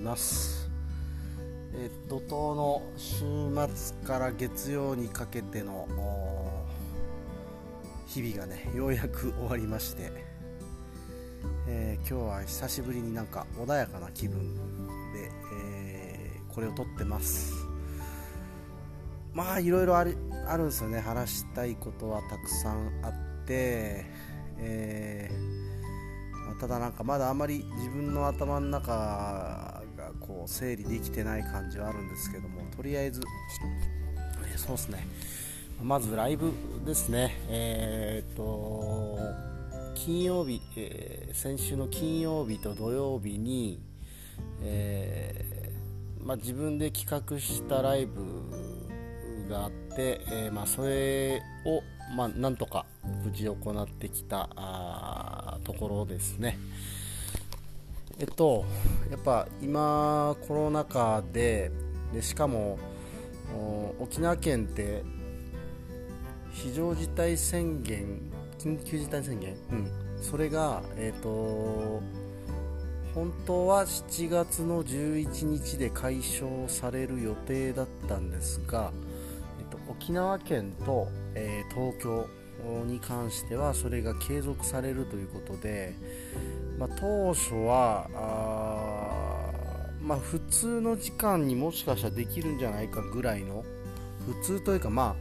ます。え怒涛の週末から月曜にかけての日々がねようやく終わりまして、えー今日は久しぶりになんか穏やかな気分で、えーこれを撮ってます。まあいろいろあるあるんですよね。話したいことはたくさんあって、えーただなんかまだあんまり自分の頭の中こう整理できてない感じはあるんですけどもとりあえず、えそうですねまずライブですねえーっと金曜日、えー先週の金曜日と土曜日に、えーまあ、自分で企画したライブがあって、えーまあ、それを、まあ、なんとか無事行ってきたところですね。えっと、やっぱ今コロナ禍ででしかも沖縄県って非常事態宣言緊急事態宣言、うん、それが、えっと本当は7月の11日で解消される予定だったんですが、えっと、沖縄県と、えー東京に関してはそれが継続されるということで、まあ、当初はあまあ、普通の時間にもしかしたらできるんじゃないかぐらいの普通というかま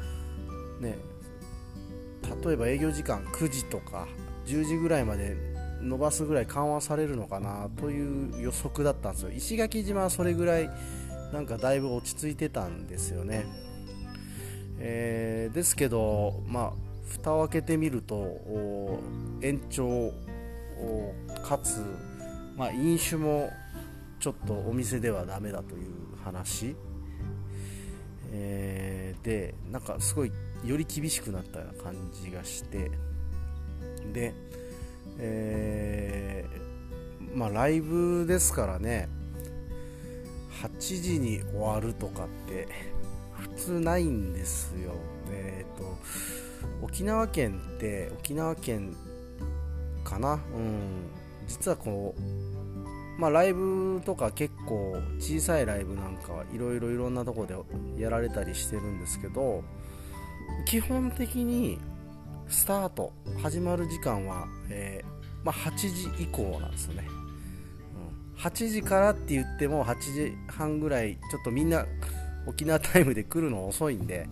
あね例えば営業時間9時とか10時ぐらいまで伸ばすぐらい緩和されるのかなという予測だったんですよ。石垣島はそれぐらいなんかだいぶ落ち着いてたんですよね、えーですけどまあ蓋を開けてみると延長かつ、まあ、飲酒もちょっとお店ではダメだという話、えーでなんかすごいより厳しくなったような感じがして。で、えーまあライブですからね8時に終わるとかって普通ないんですよ。えっ、と沖縄県って沖縄県かな。うん。実はこうまあライブとか結構小さいライブなんかはいろいろいろんなとこでやられたりしてるんですけど基本的にスタート始まる時間は、えーまあ、8時以降なんですよね、うん、8時からって言っても8時半ぐらいちょっとみんな沖縄タイムで来るの遅いんで、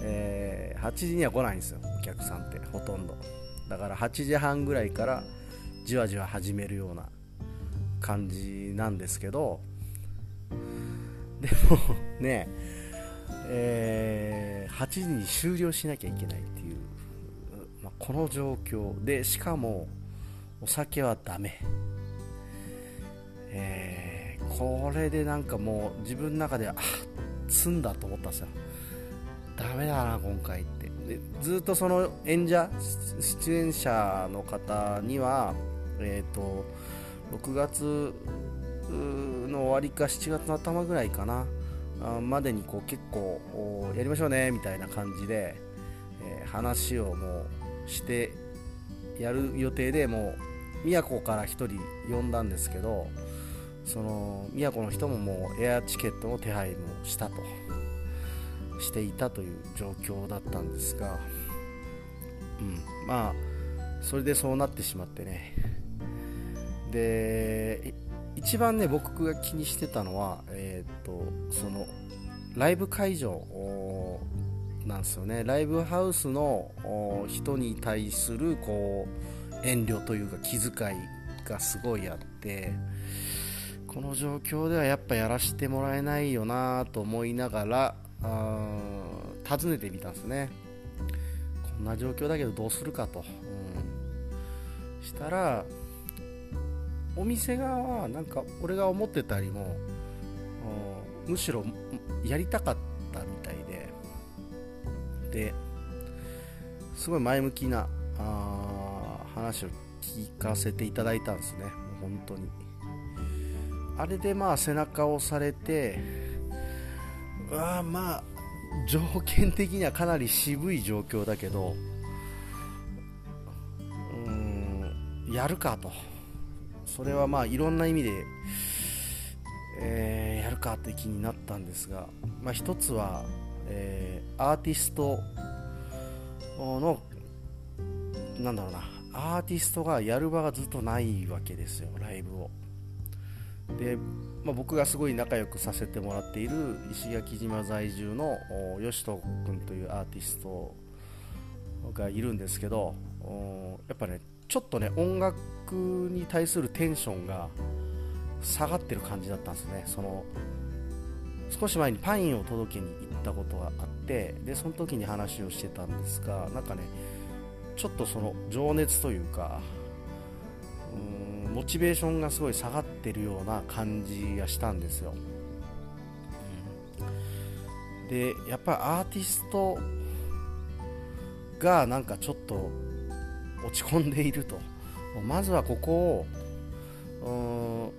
えー8時には来ないんですよお客さんってほとんど。だから8時半ぐらいからじわじわ始めるような感じなんですけどでもねえー8時に終了しなきゃいけないっていう、まあこの状況。でしかもお酒はダメ、えーこれでなんかもう自分の中ではあ積んだと思ったんですよ。ダメだな今回って。でずっとその演者出演者の方にはえっ、と6月の終わりか7月の頭ぐらいかなあまでにこう結構やりましょうねみたいな感じで、えー話をもうしてやる予定でもう宮古から1人呼んだんですけどその宮古の人ももうエアチケットの手配もしたと。していたという状況だったんですが、うん、まあそれでそうなってしまってね。で一番ね僕が気にしてたのは、えー、とそのライブ会場なんですよね。ライブハウスの人に対するこう遠慮というか気遣いがすごいあってこの状況ではやっぱやらせてもらえないよなと思いながら訪ねてみたんですね。こんな状況だけどどうするかと、うん。したらお店側はなんか俺が思ってたよりもむしろやりたかったみたいで。ですごい前向きな話を聞かせていただいたんですね。もう本当に。あれでまあ背中を押されてうわーまあ条件的にはかなり渋い状況だけどうんやるかと。それはまあいろんな意味でえー、やるかって気になったんですが、まあ、一つは、えー、アーティストのなんだろうなアーティストがやる場がずっとないわけですよライブを。で、まあ、僕がすごい仲良くさせてもらっている石垣島在住の吉人君というアーティストがいるんですけどやっぱねちょっとね音楽に対するテンションが下がってる感じだったんですね。その少し前にパインを届けに行ったことがあってでその時に話をしてたんですがなんかねちょっとその情熱というかうーんモチベーションがすごい下がってるような感じがしたんですよ、うん、でやっぱりアーティストがなんかちょっと落ち込んでいると。まずはここを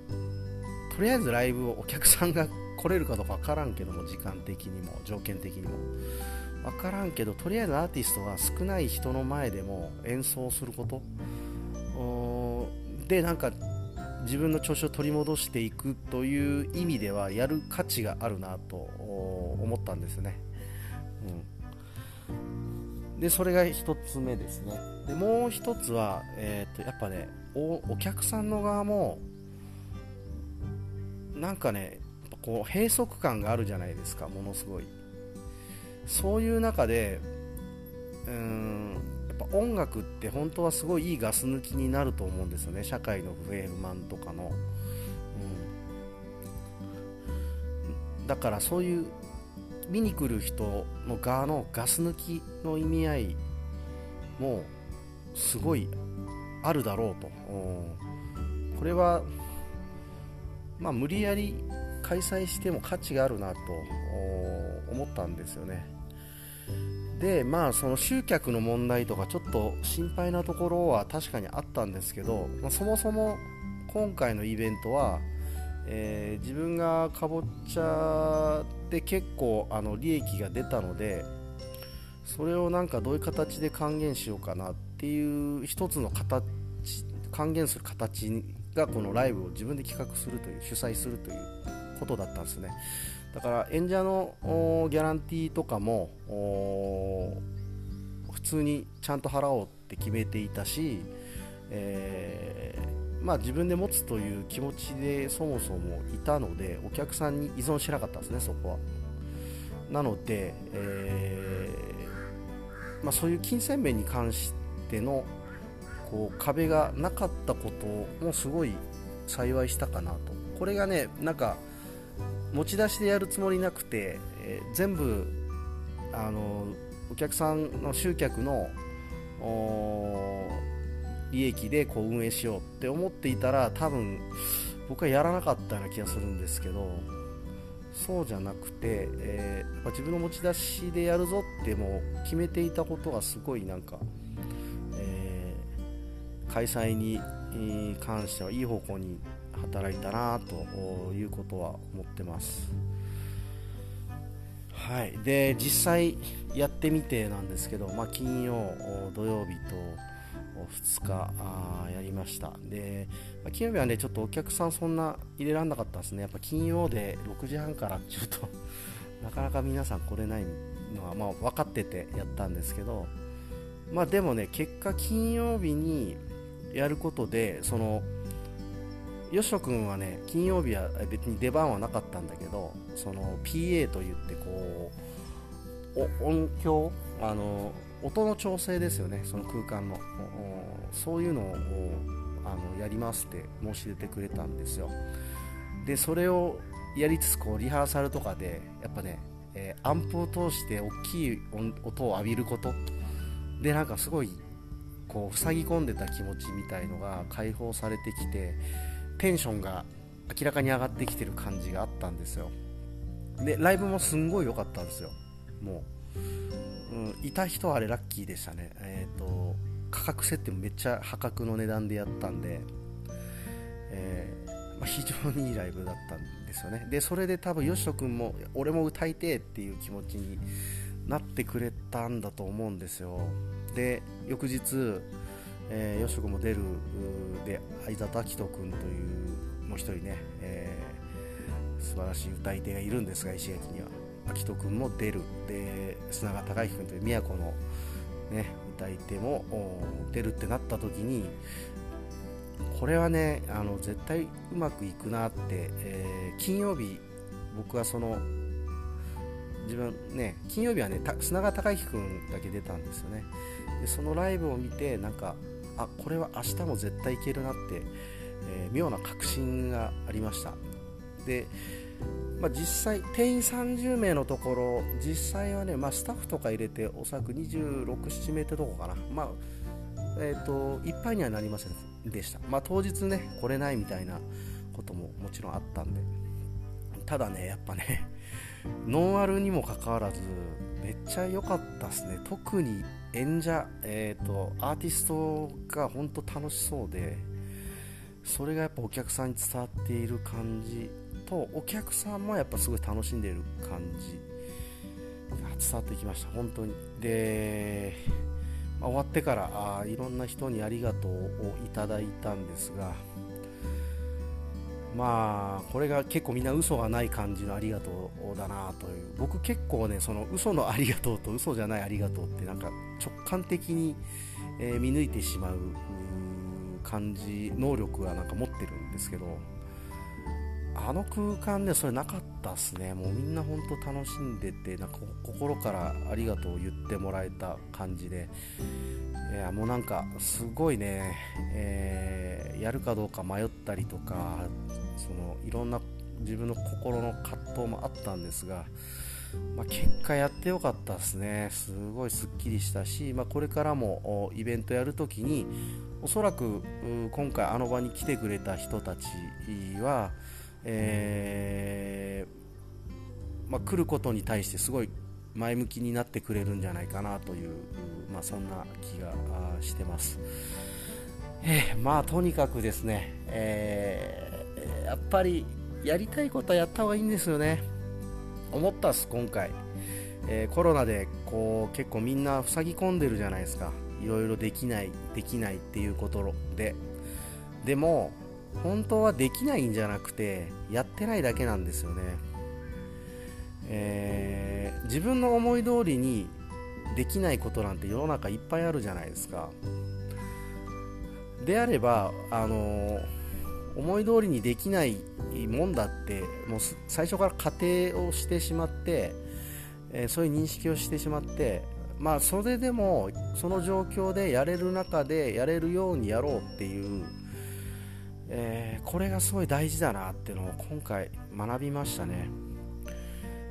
とりあえずライブをお客さんが来れるかどうか分からんけども時間的にも条件的にも。分からんけどとりあえずアーティストが少ない人の前でも演奏すること。でなんか自分の調子を取り戻していくという意味ではやる価値があるなと思ったんですね、うん、でそれが1つ目ですね。でもう1つは、えー、とやっぱねお客さんの側もなんかねこう閉塞感があるじゃないですかものすごい。そういう中でうーんっぱ音楽って本当はすごいいいガス抜きになると思うんですよね。社会の不平不満とかの、うん、だからそういう見に来る人の側のガス抜きの意味合いもすごいあるだろうと、これはまあ、無理やり開催しても価値があるなと思ったんですよね。でまあその集客の問題とかちょっと心配なところは確かにあったんですけど、まあ、そもそも今回のイベントは、えー、自分がかぼちゃで結構あの利益が出たのでそれをなんかどういう形で還元しようかなっていう一つの形還元する形がこのライブを自分で企画するという主催するということだったんですね。だから演者のギャランティーとかも普通にちゃんと払おうって決めていたし、えー、まあ、自分で持つという気持ちでそもそもいたのでお客さんに依存しなかったんですねそこは。なので、えー、まあ、そういう金銭面に関してのこう壁がなかったこともすごい幸いしたかなと。これがねなんか持ち出しでやるつもりなくて、えー、全部あのお客さんの集客の利益でこう運営しようって思っていたら多分僕はやらなかったような気がするんですけどそうじゃなくて、えー、自分の持ち出しでやるぞってもう決めていたことがすごいなんかえ開催に関してはいい方向に働いたなということは思ってます。はい、で実際やってみてなんですけど、まあ、金曜、土曜日と2日あやりました。で、まあ、金曜日はねちょっとお客さんそんな入れられなかったですね。やっぱ金曜で6時半からちょっと なかなか皆さん来れないのは、まあ、分かっててやったんですけどまあでもね結果金曜日にやることでその吉野君はね金曜日は別に出番はなかったんだけどその PA といってこう音響あの音の調整ですよねその空間の。そういうのをあのやりますって申し出てくれたんですよ。でそれをやりつつこうリハーサルとかでやっぱね、えー、アンプを通して大きい音を浴びること。でなんかすごいこう塞ぎ込んでた気持ちみたいのが解放されてきてテンションが明らかに上がってきてる感じがあったんですよ。でライブもすんごい良かったんですよ。もう、うん、いた人はあれラッキーでしたね。えっ、ー、と価格設定もめっちゃ破格の値段でやったんで、えー、まあ、非常にいいライブだったんですよね。でそれで多分よしとくんも俺も歌いてえっていう気持ちになってくれたんだと思うんですよ。で翌日、えー、よしこも出るで相田滝人君というもう一人ね、えー、素晴らしい歌い手がいるんですが石垣には。秋人君も出る。で砂川隆之君という宮古の、ね、歌い手も出るってなった時にこれはねあの絶対うまくいくなって、えー、金曜日僕はその自分ね金曜日はね砂川隆之君だけ出たんですよね。でそのライブを見てなんかあこれは明日も絶対いけるなって、えー、妙な確信がありました。で、まあ、実際定員30名のところ実際はね、まあ、スタッフとか入れておそらく267名ってとこかな。まあえーと、いっぱいにはなりませんでした、まあ、当日ね来れないみたいなことももちろんあったんで。ただねやっぱねノンアルにもかかわらずめっちゃ良かったですね。特に演者、えーと、アーティストが本当楽しそうでそれがやっぱお客さんに伝わっている感じとお客さんもやっぱすごい楽しんでいる感じが伝わってきました。本当に。で、まあ、終わってからあいろんな人にありがとうをいただいたんですがまあこれが結構みんな嘘がない感じのありがとうだなという。僕結構ねその嘘のありがとうと嘘じゃないありがとうってなんか直感的に、えー、見抜いてしまう感じ能力はなんか持ってるんですけど。あの空間でそれなかったっすね。もうみんな本当楽しんでてなんか心からありがとうを言ってもらえた感じで。いやもうなんかすごいね、えー、やるかどうか迷ったりとかそのいろんな自分の心の葛藤もあったんですが、まあ、結果やってよかったですね。すごいすっきりしたし、まあ、これからもイベントやるときにおそらく今回あの場に来てくれた人たちは、えー、まあ、来ることに対してすごい前向きになってくれるんじゃないかなという、まあ、そんな気がしてます。えー、まあとにかくですね、えーやっぱりやりたいことはやった方がいいんですよね。思ったっす今回、えー、コロナでこう結構みんな塞ぎ込んでるじゃないですか。いろいろできないできないっていうことで。でも本当はできないんじゃなくてやってないだけなんですよね、えー、自分の思い通りにできないことなんて世の中いっぱいあるじゃないですか。であればあのー思い通りにできないもんだってもう最初から仮定をしてしまって、えー、そういう認識をしてしまってまあそれでもその状況でやれる中でやれるようにやろうっていう、えー、これがすごい大事だなっていうのを今回学びましたね。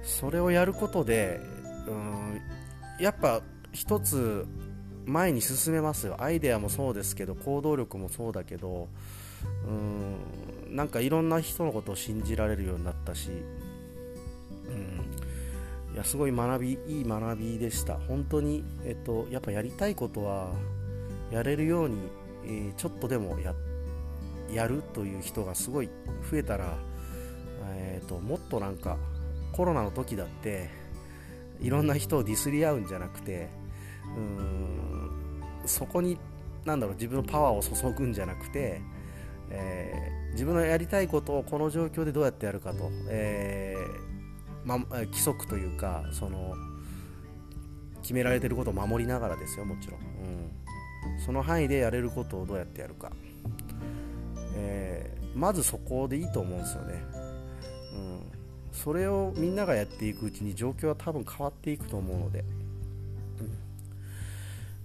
それをやることでうんやっぱ一つ前に進めますよ。アイデアもそうですけど行動力もそうだけどうんなんかいろんな人のことを信じられるようになったし、うん、いやすごい学びいい学びでした。本当に、えっと、やっぱやりたいことはやれるように、えー、ちょっとでもやってやるという人がすごい増えたら、えーと、もっとなんかコロナの時だっていろんな人をディスり合うんじゃなくてうんそこになんだろう自分のパワーを注ぐんじゃなくてえー、自分のやりたいことをこの状況でどうやってやるかと、えーま、規則というかその決められてることを守りながらですよもちろん、うん、その範囲でやれることをどうやってやるか、えー、まずそこでいいと思うんですよね、うん、それをみんながやっていくうちに状況は多分変わっていくと思うので、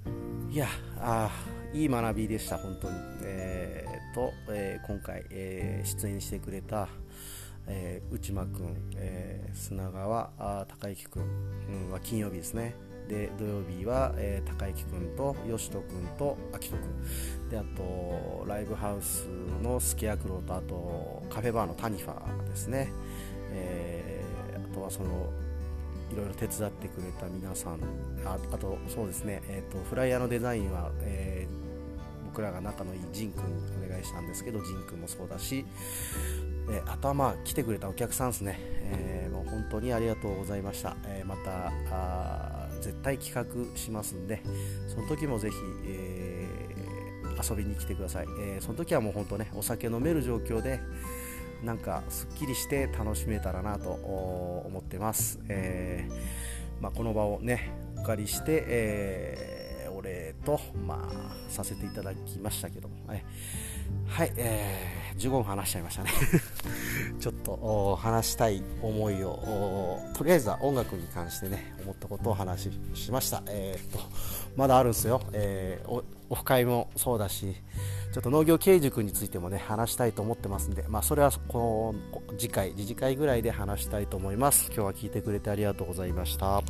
うん、いやあいい学びでした本当に、えーと、えー、今回、え、出演してくれた、え、内間君、え、砂川孝之君、うん、は金曜日ですね。で土曜日は、えー、高之君と吉人君と秋人君。であとライブハウスのスケアクローとあとカフェバーのタニファですね、えー、あとはそのいろいろ手伝ってくれた皆さん。ああとそうですね、えーと、フライヤーのデザインは、えー僕らが仲のいいジン君にお願いしたんですけどジン君もそうだし、えー、あとはまあ来てくれたお客さんですね、えー、もう本当にありがとうございました、えー、また絶対企画しますんでその時もぜひ、え遊びに来てください、えその時はもうほんとねお酒飲める状況でなんかすっきりして楽しめたらなと思ってます、えー、まあ、この場をねお借りして、えー、と、まあ、させていただきましたけども、はいはい、えー、15分話しちゃいましたね。ちょっと話したい思いをとりあえずは音楽に関してね思ったことを話しました、えー、っとまだあるんですよ、えー、オフ会もそうだしちょっと農業経営塾についてもね話したいと思ってますんで、まあ、それはこの次回次次回ぐらいで話したいと思います。今日は聞いてくれてありがとうございました。